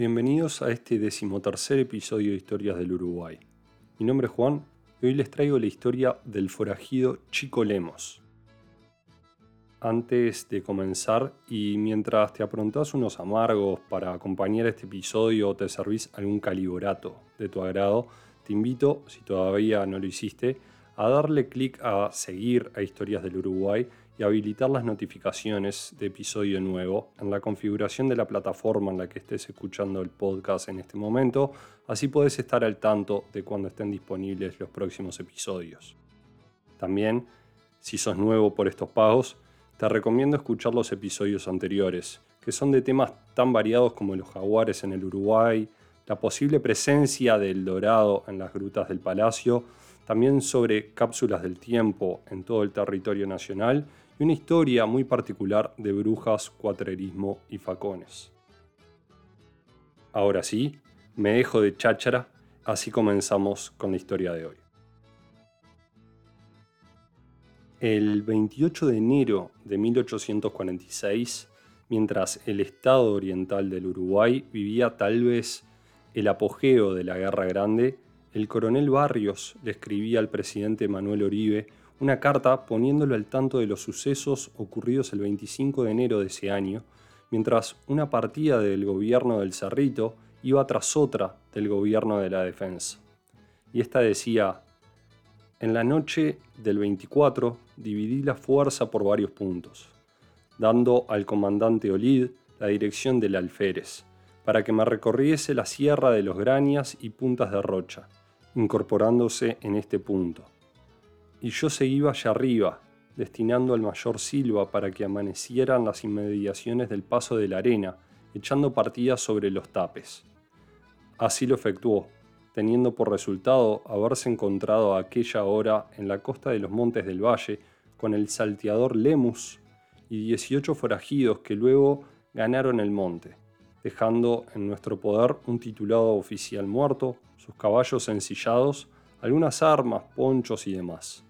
Bienvenidos a este decimotercer episodio de Historias del Uruguay. Mi nombre es Juan y hoy les traigo la historia del forajido Chico Lemos. Antes de comenzar y mientras te aprontas unos amargos para acompañar este episodio o te servís algún caliborato de tu agrado, te invito, si todavía no lo hiciste, a darle clic a seguir a Historias del Uruguay y habilitar las notificaciones de episodio nuevo en la configuración de la plataforma en la que estés escuchando el podcast en este momento, así puedes estar al tanto de cuando estén disponibles los próximos episodios. También, si sos nuevo por estos pagos, te recomiendo escuchar los episodios anteriores, que son de temas tan variados como los jaguares en el Uruguay, la posible presencia del dorado en las grutas del palacio, también sobre cápsulas del tiempo en todo el territorio nacional y una historia muy particular de brujas, cuatrerismo y facones. Ahora sí, me dejo de cháchara, así comenzamos con la historia de hoy. El 28 de enero de 1846, mientras el Estado oriental del Uruguay vivía tal vez el apogeo de la Guerra Grande, el coronel Barrios le escribía al presidente Manuel Oribe una carta poniéndolo al tanto de los sucesos ocurridos el 25 de enero de ese año, mientras una partida del gobierno del Cerrito iba tras otra del gobierno de la defensa. Y esta decía, en la noche del 24 dividí la fuerza por varios puntos, dando al comandante Olid la dirección del alférez, para que me recorriese la sierra de los Grañas y puntas de Rocha, incorporándose en este punto y yo seguía allá arriba, destinando al mayor Silva para que amanecieran las inmediaciones del paso de la arena, echando partidas sobre los tapes. Así lo efectuó, teniendo por resultado haberse encontrado a aquella hora en la costa de los montes del valle con el salteador Lemus y 18 forajidos que luego ganaron el monte, dejando en nuestro poder un titulado oficial muerto, sus caballos ensillados, algunas armas, ponchos y demás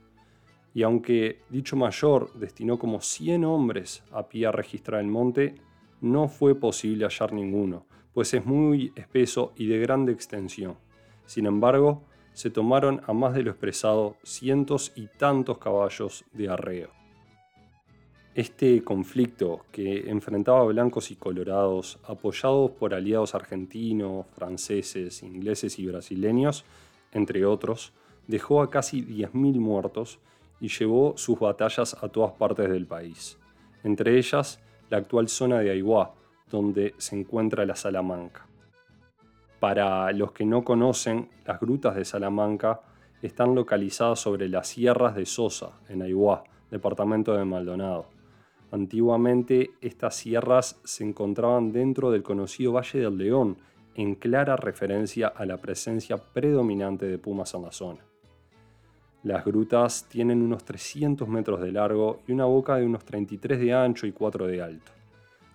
y aunque dicho mayor destinó como 100 hombres a pie a registrar el monte, no fue posible hallar ninguno, pues es muy espeso y de grande extensión. Sin embargo, se tomaron a más de lo expresado cientos y tantos caballos de arreo. Este conflicto que enfrentaba blancos y colorados, apoyados por aliados argentinos, franceses, ingleses y brasileños, entre otros, dejó a casi 10.000 muertos y llevó sus batallas a todas partes del país, entre ellas la actual zona de Aiguá, donde se encuentra la Salamanca. Para los que no conocen, las grutas de Salamanca están localizadas sobre las sierras de Sosa, en Aiguá, departamento de Maldonado. Antiguamente estas sierras se encontraban dentro del conocido Valle del León, en clara referencia a la presencia predominante de pumas en la zona. Las grutas tienen unos 300 metros de largo y una boca de unos 33 de ancho y 4 de alto.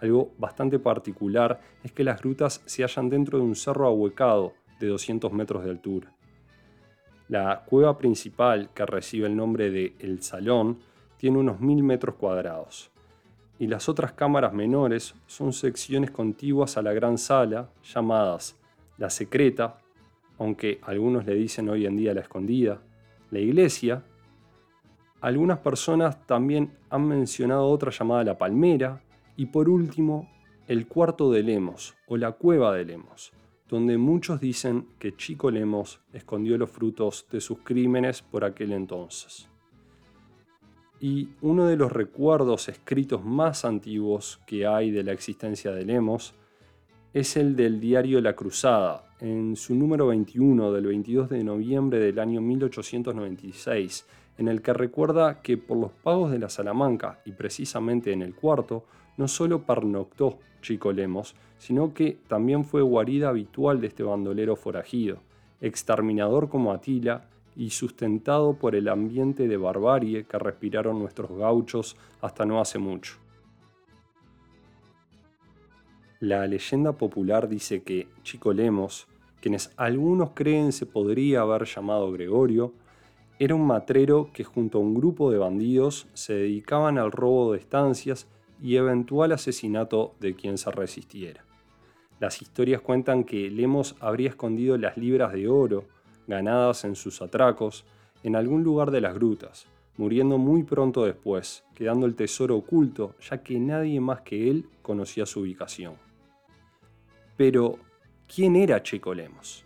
Algo bastante particular es que las grutas se hallan dentro de un cerro ahuecado de 200 metros de altura. La cueva principal, que recibe el nombre de El Salón, tiene unos 1000 metros cuadrados. Y las otras cámaras menores son secciones contiguas a la gran sala, llamadas la secreta, aunque algunos le dicen hoy en día la escondida, la iglesia. Algunas personas también han mencionado otra llamada La Palmera. Y por último, el cuarto de Lemos o la cueva de Lemos, donde muchos dicen que Chico Lemos escondió los frutos de sus crímenes por aquel entonces. Y uno de los recuerdos escritos más antiguos que hay de la existencia de Lemos es el del diario La Cruzada, en su número 21 del 22 de noviembre del año 1896, en el que recuerda que por los pagos de la Salamanca, y precisamente en el cuarto, no solo pernoctó Chico Lemos, sino que también fue guarida habitual de este bandolero forajido, exterminador como Atila y sustentado por el ambiente de barbarie que respiraron nuestros gauchos hasta no hace mucho. La leyenda popular dice que Chico Lemos, quienes algunos creen se podría haber llamado Gregorio, era un matrero que junto a un grupo de bandidos se dedicaban al robo de estancias y eventual asesinato de quien se resistiera. Las historias cuentan que Lemos habría escondido las libras de oro ganadas en sus atracos en algún lugar de las grutas, muriendo muy pronto después, quedando el tesoro oculto, ya que nadie más que él conocía su ubicación. Pero, ¿quién era Chico Lemos?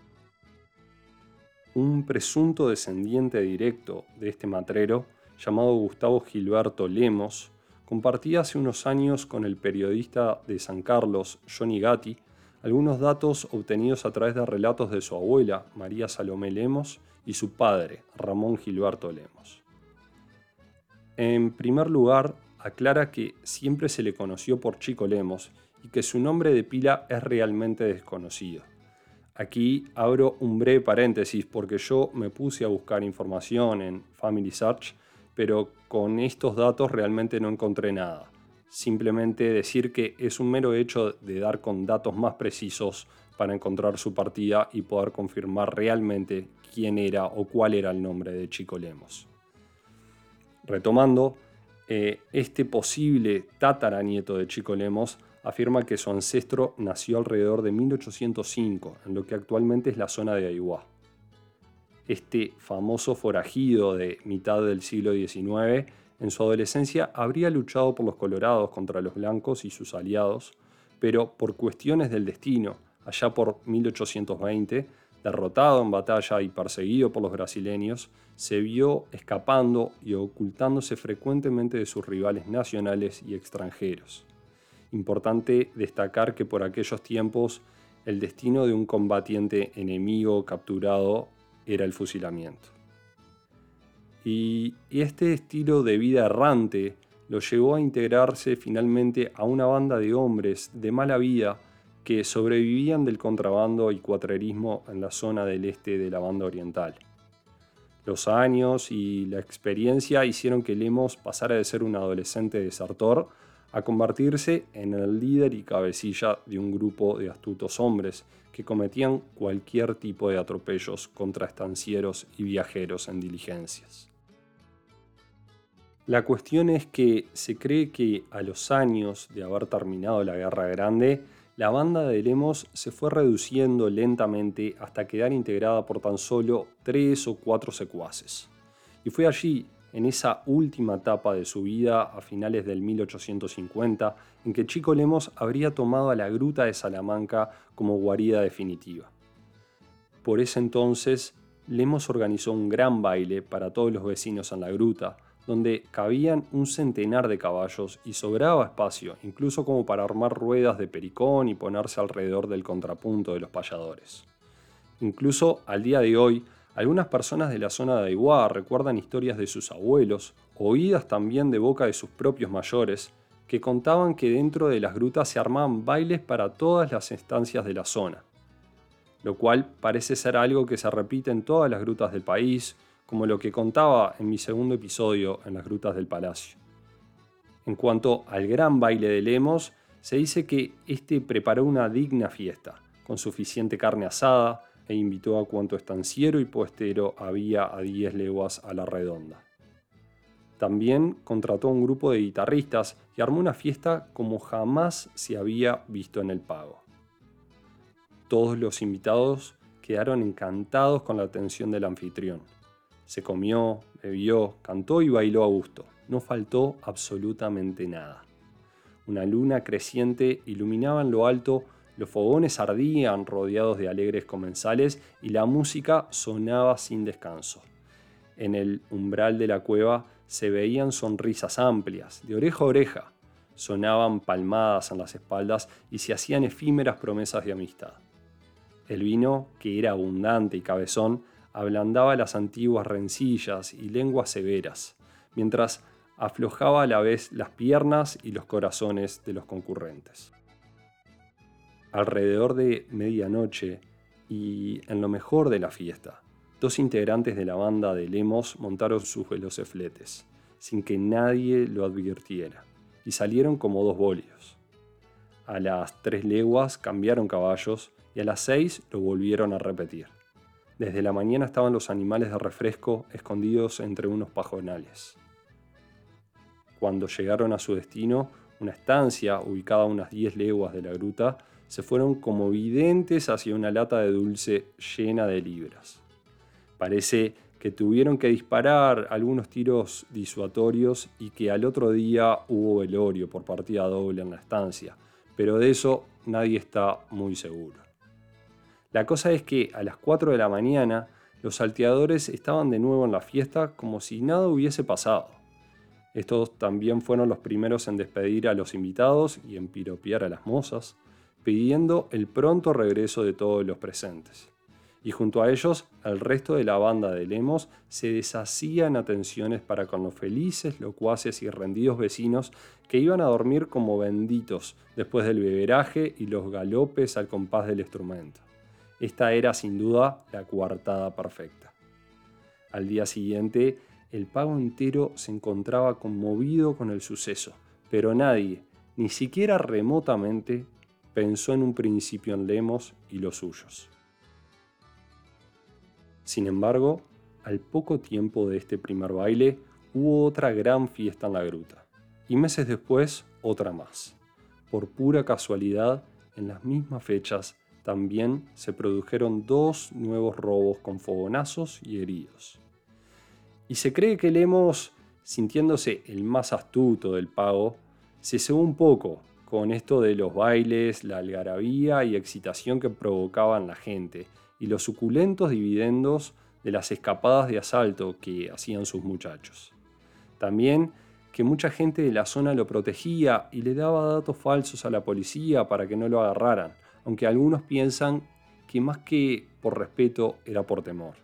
Un presunto descendiente directo de este matrero, llamado Gustavo Gilberto Lemos, compartía hace unos años con el periodista de San Carlos, Johnny Gatti, algunos datos obtenidos a través de relatos de su abuela, María Salomé Lemos, y su padre, Ramón Gilberto Lemos. En primer lugar, aclara que siempre se le conoció por Chico Lemos y que su nombre de pila es realmente desconocido. Aquí abro un breve paréntesis porque yo me puse a buscar información en Family Search, pero con estos datos realmente no encontré nada. Simplemente decir que es un mero hecho de dar con datos más precisos para encontrar su partida y poder confirmar realmente quién era o cuál era el nombre de Chico Lemos. Retomando, eh, este posible tataranieto de Chico Lemos afirma que su ancestro nació alrededor de 1805, en lo que actualmente es la zona de Aiguá. Este famoso forajido de mitad del siglo XIX, en su adolescencia habría luchado por los colorados contra los blancos y sus aliados, pero por cuestiones del destino, allá por 1820, derrotado en batalla y perseguido por los brasileños, se vio escapando y ocultándose frecuentemente de sus rivales nacionales y extranjeros. Importante destacar que por aquellos tiempos el destino de un combatiente enemigo capturado era el fusilamiento. Y este estilo de vida errante lo llevó a integrarse finalmente a una banda de hombres de mala vida que sobrevivían del contrabando y cuatrerismo en la zona del este de la banda oriental. Los años y la experiencia hicieron que Lemos pasara de ser un adolescente desertor a convertirse en el líder y cabecilla de un grupo de astutos hombres que cometían cualquier tipo de atropellos contra estancieros y viajeros en diligencias. La cuestión es que se cree que a los años de haber terminado la Guerra Grande, la banda de Lemos se fue reduciendo lentamente hasta quedar integrada por tan solo tres o cuatro secuaces. Y fue allí, en esa última etapa de su vida, a finales del 1850, en que Chico Lemos habría tomado a la gruta de Salamanca como guarida definitiva. Por ese entonces, Lemos organizó un gran baile para todos los vecinos en la gruta, donde cabían un centenar de caballos y sobraba espacio, incluso como para armar ruedas de pericón y ponerse alrededor del contrapunto de los payadores. Incluso al día de hoy, algunas personas de la zona de Aiguá recuerdan historias de sus abuelos, oídas también de boca de sus propios mayores, que contaban que dentro de las grutas se armaban bailes para todas las estancias de la zona, lo cual parece ser algo que se repite en todas las grutas del país, como lo que contaba en mi segundo episodio en las grutas del palacio. En cuanto al gran baile de Lemos, se dice que éste preparó una digna fiesta, con suficiente carne asada, e invitó a cuanto estanciero y puestero había a 10 leguas a la redonda. También contrató a un grupo de guitarristas y armó una fiesta como jamás se había visto en el pago. Todos los invitados quedaron encantados con la atención del anfitrión se comió, bebió, cantó y bailó a gusto. No faltó absolutamente nada. Una luna creciente iluminaba en lo alto, los fogones ardían rodeados de alegres comensales y la música sonaba sin descanso. En el umbral de la cueva se veían sonrisas amplias, de oreja a oreja. Sonaban palmadas en las espaldas y se hacían efímeras promesas de amistad. El vino, que era abundante y cabezón, ablandaba las antiguas rencillas y lenguas severas, mientras aflojaba a la vez las piernas y los corazones de los concurrentes. Alrededor de medianoche y en lo mejor de la fiesta, dos integrantes de la banda de Lemos montaron sus veloces fletes, sin que nadie lo advirtiera, y salieron como dos bolios. A las tres leguas cambiaron caballos y a las seis lo volvieron a repetir. Desde la mañana estaban los animales de refresco escondidos entre unos pajonales. Cuando llegaron a su destino, una estancia ubicada a unas 10 leguas de la gruta, se fueron como videntes hacia una lata de dulce llena de libras. Parece que tuvieron que disparar algunos tiros disuatorios y que al otro día hubo velorio por partida doble en la estancia, pero de eso nadie está muy seguro. La cosa es que a las 4 de la mañana los salteadores estaban de nuevo en la fiesta como si nada hubiese pasado. Estos también fueron los primeros en despedir a los invitados y en piropear a las mozas, pidiendo el pronto regreso de todos los presentes y junto a ellos el resto de la banda de Lemos se deshacían atenciones para con los felices, locuaces y rendidos vecinos que iban a dormir como benditos después del beberaje y los galopes al compás del instrumento. Esta era sin duda la coartada perfecta. Al día siguiente, el pago entero se encontraba conmovido con el suceso, pero nadie, ni siquiera remotamente, pensó en un principio en Lemos y los suyos. Sin embargo, al poco tiempo de este primer baile, hubo otra gran fiesta en la gruta, y meses después otra más. Por pura casualidad, en las mismas fechas también se produjeron dos nuevos robos con fogonazos y heridos. Y se cree que Lemos, sintiéndose el más astuto del pago, se cebó un poco con esto de los bailes, la algarabía y excitación que provocaban la gente, y los suculentos dividendos de las escapadas de asalto que hacían sus muchachos. También que mucha gente de la zona lo protegía y le daba datos falsos a la policía para que no lo agarraran, aunque algunos piensan que más que por respeto era por temor.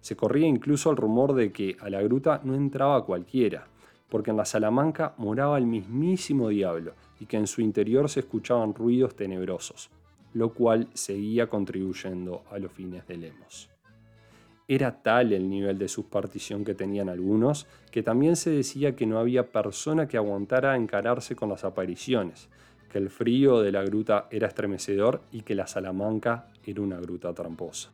Se corría incluso el rumor de que a la gruta no entraba cualquiera, porque en la Salamanca moraba el mismísimo diablo y que en su interior se escuchaban ruidos tenebrosos, lo cual seguía contribuyendo a los fines de Lemos. Era tal el nivel de subpartición que tenían algunos, que también se decía que no había persona que aguantara encararse con las apariciones, que el frío de la gruta era estremecedor y que la Salamanca era una gruta tramposa.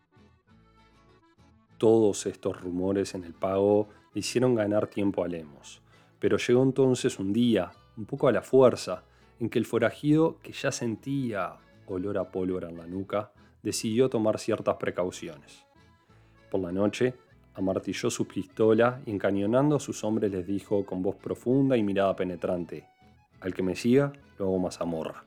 Todos estos rumores en el pago le hicieron ganar tiempo a Lemos, pero llegó entonces un día, un poco a la fuerza, en que el forajido, que ya sentía olor a pólvora en la nuca, decidió tomar ciertas precauciones. Por la noche, amartilló su pistola y encañonando a sus hombres les dijo con voz profunda y mirada penetrante, al que me siga, lo hago mazamorra.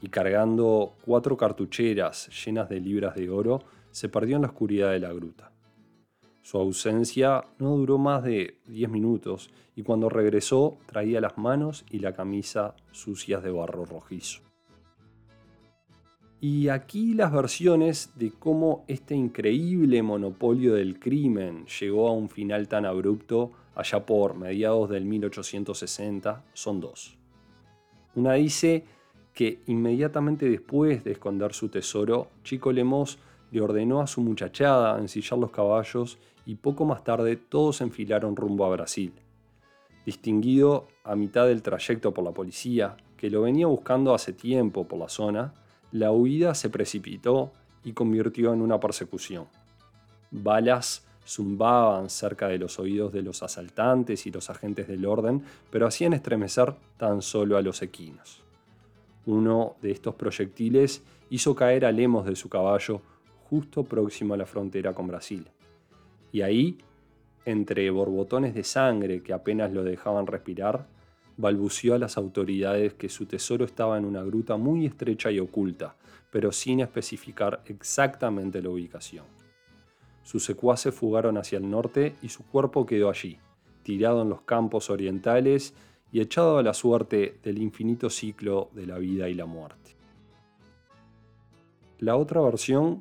Y cargando cuatro cartucheras llenas de libras de oro, se perdió en la oscuridad de la gruta. Su ausencia no duró más de diez minutos y cuando regresó traía las manos y la camisa sucias de barro rojizo. Y aquí las versiones de cómo este increíble monopolio del crimen llegó a un final tan abrupto allá por mediados del 1860 son dos. Una dice que inmediatamente después de esconder su tesoro, Chico Lemos le ordenó a su muchachada ensillar los caballos y poco más tarde todos enfilaron rumbo a Brasil. Distinguido a mitad del trayecto por la policía, que lo venía buscando hace tiempo por la zona, la huida se precipitó y convirtió en una persecución. Balas zumbaban cerca de los oídos de los asaltantes y los agentes del orden, pero hacían estremecer tan solo a los equinos. Uno de estos proyectiles hizo caer a Lemos de su caballo justo próximo a la frontera con Brasil. Y ahí, entre borbotones de sangre que apenas lo dejaban respirar, balbució a las autoridades que su tesoro estaba en una gruta muy estrecha y oculta, pero sin especificar exactamente la ubicación. Sus secuaces fugaron hacia el norte y su cuerpo quedó allí, tirado en los campos orientales y echado a la suerte del infinito ciclo de la vida y la muerte. La otra versión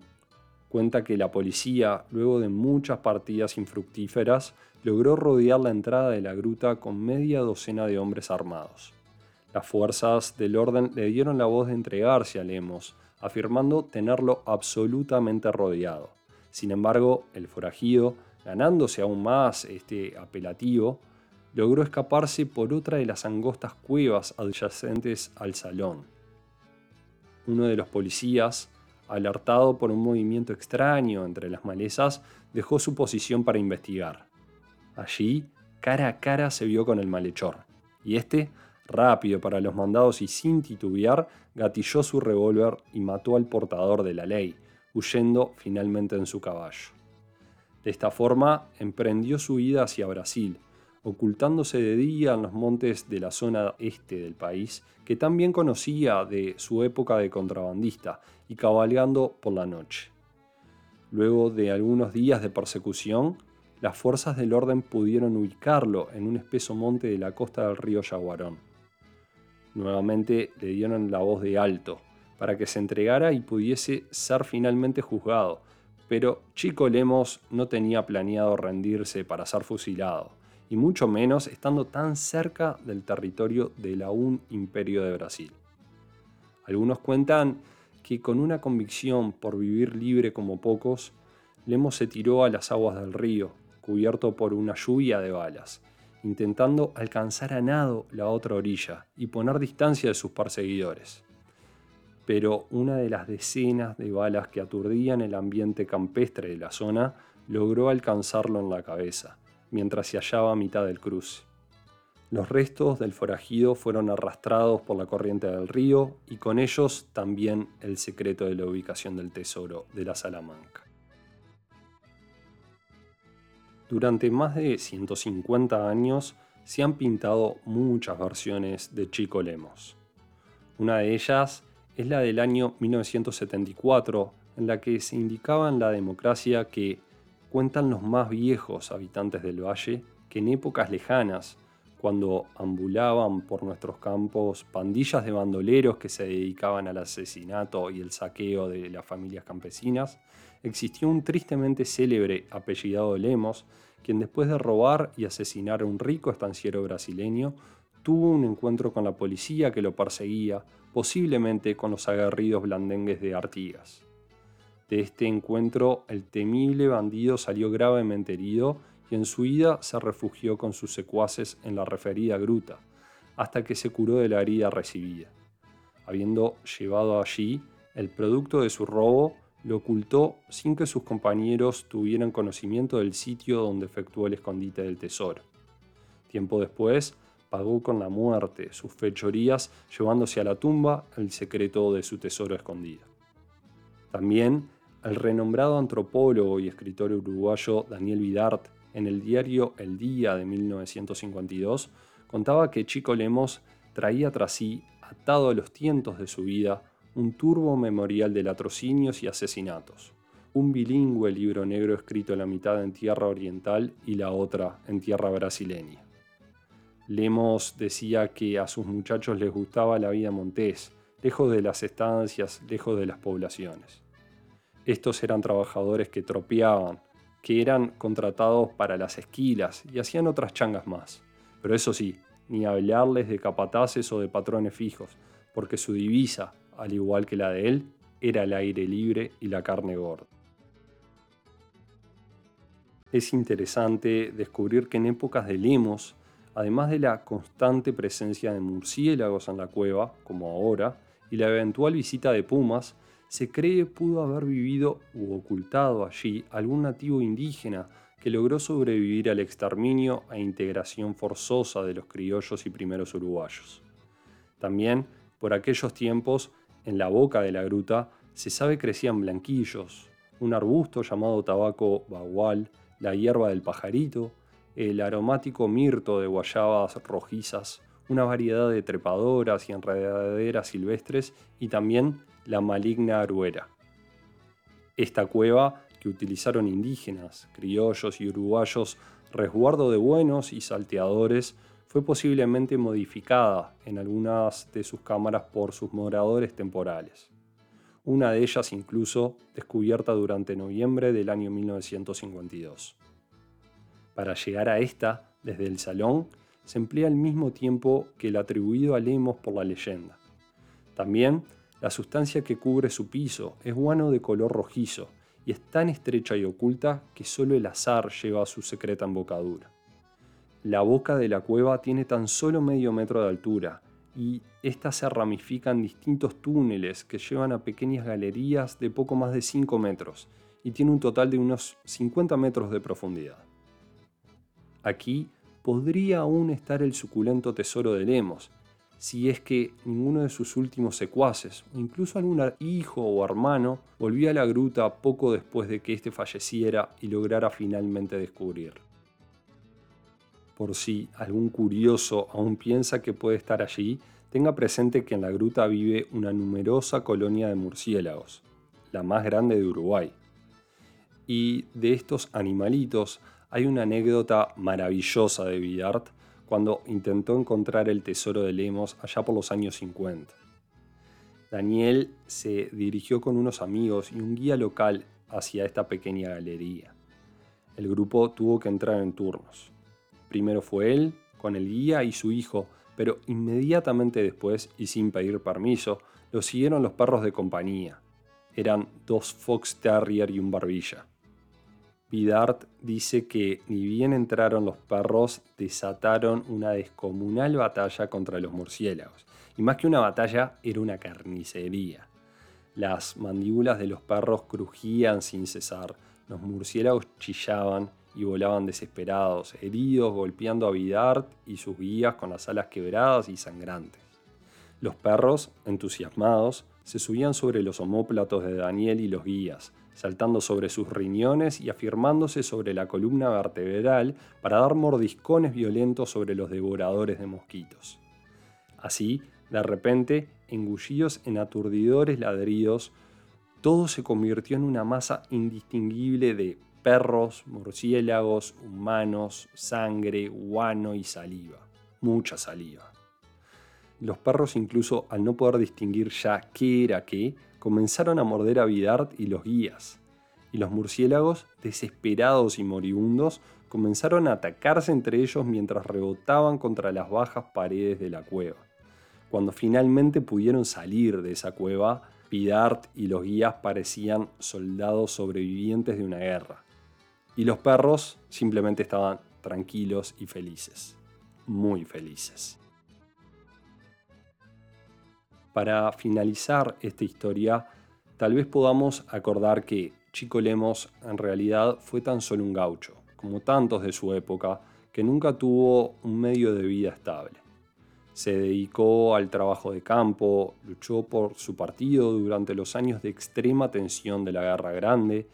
cuenta que la policía, luego de muchas partidas infructíferas, logró rodear la entrada de la gruta con media docena de hombres armados. Las fuerzas del orden le dieron la voz de entregarse a Lemos, afirmando tenerlo absolutamente rodeado. Sin embargo, el forajido, ganándose aún más este apelativo, logró escaparse por otra de las angostas cuevas adyacentes al salón. Uno de los policías, alertado por un movimiento extraño entre las malezas, dejó su posición para investigar. Allí, cara a cara se vio con el malhechor, y este rápido para los mandados y sin titubear, gatilló su revólver y mató al portador de la ley, huyendo finalmente en su caballo. De esta forma, emprendió su ida hacia Brasil, ocultándose de día en los montes de la zona este del país, que también conocía de su época de contrabandista, y cabalgando por la noche. Luego de algunos días de persecución, las fuerzas del orden pudieron ubicarlo en un espeso monte de la costa del río Yaguarón. Nuevamente le dieron la voz de alto, para que se entregara y pudiese ser finalmente juzgado, pero Chico Lemos no tenía planeado rendirse para ser fusilado, y mucho menos estando tan cerca del territorio del aún imperio de Brasil. Algunos cuentan que con una convicción por vivir libre como pocos, Lemos se tiró a las aguas del río, cubierto por una lluvia de balas, intentando alcanzar a nado la otra orilla y poner distancia de sus perseguidores. Pero una de las decenas de balas que aturdían el ambiente campestre de la zona logró alcanzarlo en la cabeza, mientras se hallaba a mitad del cruce. Los restos del forajido fueron arrastrados por la corriente del río y con ellos también el secreto de la ubicación del tesoro de la Salamanca. Durante más de 150 años se han pintado muchas versiones de Chico Lemos. Una de ellas es la del año 1974, en la que se indicaba en la democracia que cuentan los más viejos habitantes del valle que en épocas lejanas, cuando ambulaban por nuestros campos pandillas de bandoleros que se dedicaban al asesinato y el saqueo de las familias campesinas, existió un tristemente célebre apellidado Lemos, quien después de robar y asesinar a un rico estanciero brasileño, tuvo un encuentro con la policía que lo perseguía, posiblemente con los aguerridos blandengues de Artigas. De este encuentro, el temible bandido salió gravemente herido y en su ida se refugió con sus secuaces en la referida gruta, hasta que se curó de la herida recibida. Habiendo llevado allí el producto de su robo, lo ocultó sin que sus compañeros tuvieran conocimiento del sitio donde efectuó el escondite del tesoro. Tiempo después, pagó con la muerte sus fechorías llevándose a la tumba el secreto de su tesoro escondido. También el renombrado antropólogo y escritor uruguayo Daniel Vidart en el diario El Día de 1952, contaba que Chico Lemos traía tras sí, atado a los tientos de su vida, un turbo memorial de latrocinios y asesinatos, un bilingüe libro negro escrito la mitad en tierra oriental y la otra en tierra brasileña. Lemos decía que a sus muchachos les gustaba la vida montés, lejos de las estancias, lejos de las poblaciones. Estos eran trabajadores que tropeaban, que eran contratados para las esquilas y hacían otras changas más. Pero eso sí, ni hablarles de capataces o de patrones fijos, porque su divisa, al igual que la de él, era el aire libre y la carne gorda. Es interesante descubrir que en épocas de Lemos, además de la constante presencia de murciélagos en la cueva, como ahora, y la eventual visita de pumas, se cree pudo haber vivido u ocultado allí algún nativo indígena que logró sobrevivir al exterminio e integración forzosa de los criollos y primeros uruguayos. También, por aquellos tiempos, en la boca de la gruta se sabe crecían blanquillos, un arbusto llamado tabaco bagual, la hierba del pajarito, el aromático mirto de guayabas rojizas, una variedad de trepadoras y enredaderas silvestres y también la maligna aruera. Esta cueva, que utilizaron indígenas, criollos y uruguayos, resguardo de buenos y salteadores, fue posiblemente modificada en algunas de sus cámaras por sus moradores temporales. Una de ellas incluso descubierta durante noviembre del año 1952. Para llegar a esta, desde el salón, se emplea el mismo tiempo que el atribuido a Lemos por la leyenda. También la sustancia que cubre su piso es guano de color rojizo y es tan estrecha y oculta que solo el azar lleva a su secreta embocadura. La boca de la cueva tiene tan solo medio metro de altura y ésta se ramifica en distintos túneles que llevan a pequeñas galerías de poco más de 5 metros y tiene un total de unos 50 metros de profundidad. Aquí podría aún estar el suculento tesoro de Lemos, si es que ninguno de sus últimos secuaces, o incluso algún hijo o hermano, volvió a la gruta poco después de que éste falleciera y lograra finalmente descubrir. Por si algún curioso aún piensa que puede estar allí, tenga presente que en la gruta vive una numerosa colonia de murciélagos, la más grande de Uruguay. Y de estos animalitos hay una anécdota maravillosa de Vidart cuando intentó encontrar el tesoro de Lemos allá por los años 50. Daniel se dirigió con unos amigos y un guía local hacia esta pequeña galería. El grupo tuvo que entrar en turnos. Primero fue él, con el guía y su hijo, pero inmediatamente después, y sin pedir permiso, lo siguieron los perros de compañía. Eran dos Fox Terrier y un Barbilla. Vidart dice que ni bien entraron los perros, desataron una descomunal batalla contra los murciélagos. Y más que una batalla, era una carnicería. Las mandíbulas de los perros crujían sin cesar, los murciélagos chillaban y volaban desesperados, heridos, golpeando a Vidart y sus guías con las alas quebradas y sangrantes. Los perros, entusiasmados, se subían sobre los omóplatos de Daniel y los guías, saltando sobre sus riñones y afirmándose sobre la columna vertebral para dar mordiscones violentos sobre los devoradores de mosquitos. Así, de repente, engullidos en aturdidores ladridos, todo se convirtió en una masa indistinguible de perros, murciélagos, humanos, sangre, guano y saliva. Mucha saliva. Los perros incluso al no poder distinguir ya qué era qué, comenzaron a morder a Vidart y los guías, y los murciélagos, desesperados y moribundos, comenzaron a atacarse entre ellos mientras rebotaban contra las bajas paredes de la cueva. Cuando finalmente pudieron salir de esa cueva, Vidart y los guías parecían soldados sobrevivientes de una guerra. Y los perros simplemente estaban tranquilos y felices. Muy felices. Para finalizar esta historia, tal vez podamos acordar que Chico Lemos en realidad fue tan solo un gaucho, como tantos de su época, que nunca tuvo un medio de vida estable. Se dedicó al trabajo de campo, luchó por su partido durante los años de extrema tensión de la Guerra Grande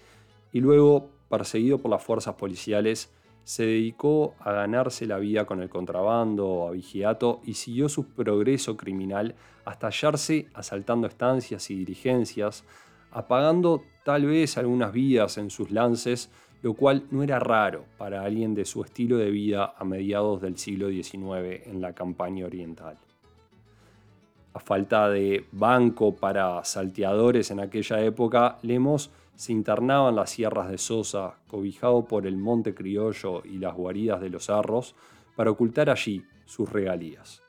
y luego, perseguido por las fuerzas policiales, se dedicó a ganarse la vida con el contrabando, a vigiato y siguió su progreso criminal hasta hallarse asaltando estancias y dirigencias, apagando tal vez algunas vidas en sus lances, lo cual no era raro para alguien de su estilo de vida a mediados del siglo XIX en la campaña oriental. A falta de banco para salteadores en aquella época, Lemos se internaba en las sierras de Sosa, cobijado por el monte criollo y las guaridas de los arros, para ocultar allí sus regalías.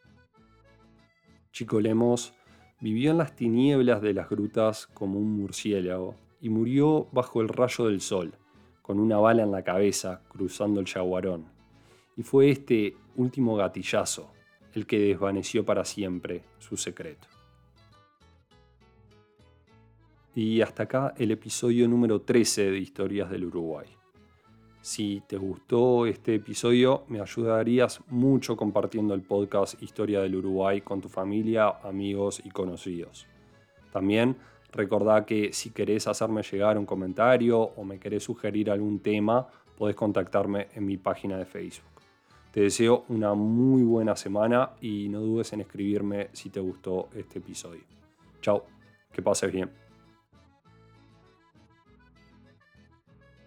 Chico Lemos vivió en las tinieblas de las grutas como un murciélago y murió bajo el rayo del sol, con una bala en la cabeza cruzando el yaguarón. Y fue este último gatillazo el que desvaneció para siempre su secreto. Y hasta acá el episodio número 13 de Historias del Uruguay. Si te gustó este episodio, me ayudarías mucho compartiendo el podcast Historia del Uruguay con tu familia, amigos y conocidos. También recordá que si querés hacerme llegar un comentario o me querés sugerir algún tema, podés contactarme en mi página de Facebook. Te deseo una muy buena semana y no dudes en escribirme si te gustó este episodio. Chao, que pases bien.